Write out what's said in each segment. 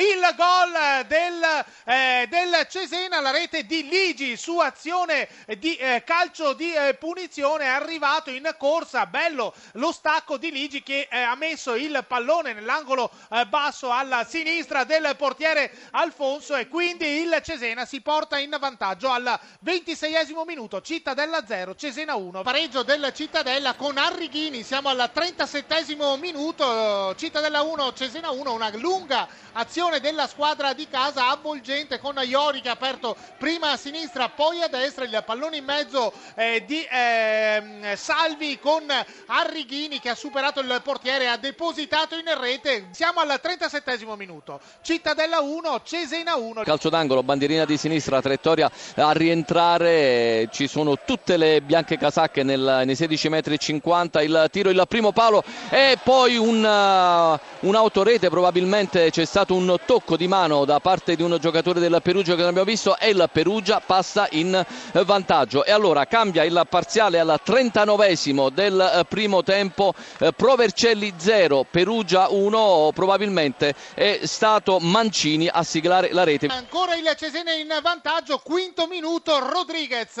il gol del eh, del Cesena, la rete di Ligi su azione di eh, calcio di eh, punizione è arrivato in corsa, bello lo stacco di Ligi che eh, ha messo il pallone nell'angolo eh, basso alla sinistra del portiere Alfonso e quindi il Cesena si porta in vantaggio al 26esimo minuto, Cittadella 0, Cesena 1, pareggio del Cittadella con Arrighini, siamo al 37esimo minuto, Cittadella 1, Cesena 1, una lunga azione della squadra di casa avvolgente con Iori che ha aperto prima a sinistra poi a destra il pallone in mezzo eh, di eh, Salvi con Arrighini che ha superato il portiere ha depositato in rete. Siamo al 37 minuto. Cittadella 1 Cesena 1 calcio d'angolo bandierina di sinistra traiettoria a rientrare. Ci sono tutte le bianche casacche nel, nei 16 metri e 50 il tiro il primo palo e poi un, uh, un'autorete. Probabilmente c'è stato un tocco di mano da parte di un giocatore del Perugia che abbiamo viso e il Perugia passa in vantaggio. E allora cambia il parziale al 39 del eh, primo tempo eh, Provercelli 0 Perugia 1 probabilmente è stato Mancini a siglare la rete. Ancora il Cesena in vantaggio quinto minuto Rodriguez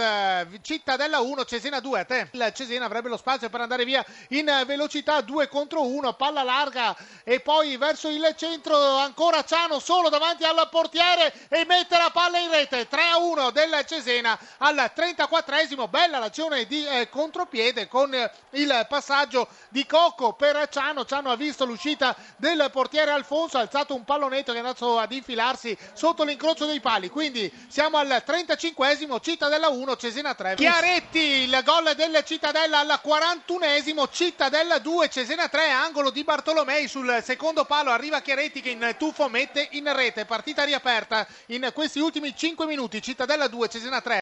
Cittadella 1 Cesena 2 a te. Il Cesena avrebbe lo spazio per andare via in velocità 2 contro 1 palla larga e poi verso il centro ancora Ciano solo davanti al portiere e mette la palla in rete. 3 a 1 del Cesena al 34esimo bella l'azione di eh, contropiede con eh, il passaggio di Cocco per Ciano. Ciano ha visto l'uscita del portiere Alfonso ha alzato un pallonetto che è andato ad infilarsi sotto l'incrocio dei pali. Quindi siamo al 35esimo Cittadella 1 Cesena 3 Chiaretti il gol del Cittadella al 41esimo Cittadella 2 Cesena 3 angolo di Bartolomei sul secondo palo. Arriva Chiaretti che in tuffo mette in rete. Partita riaperta in questi ultimi 5 minuti. Cittadella 2 Cesena 3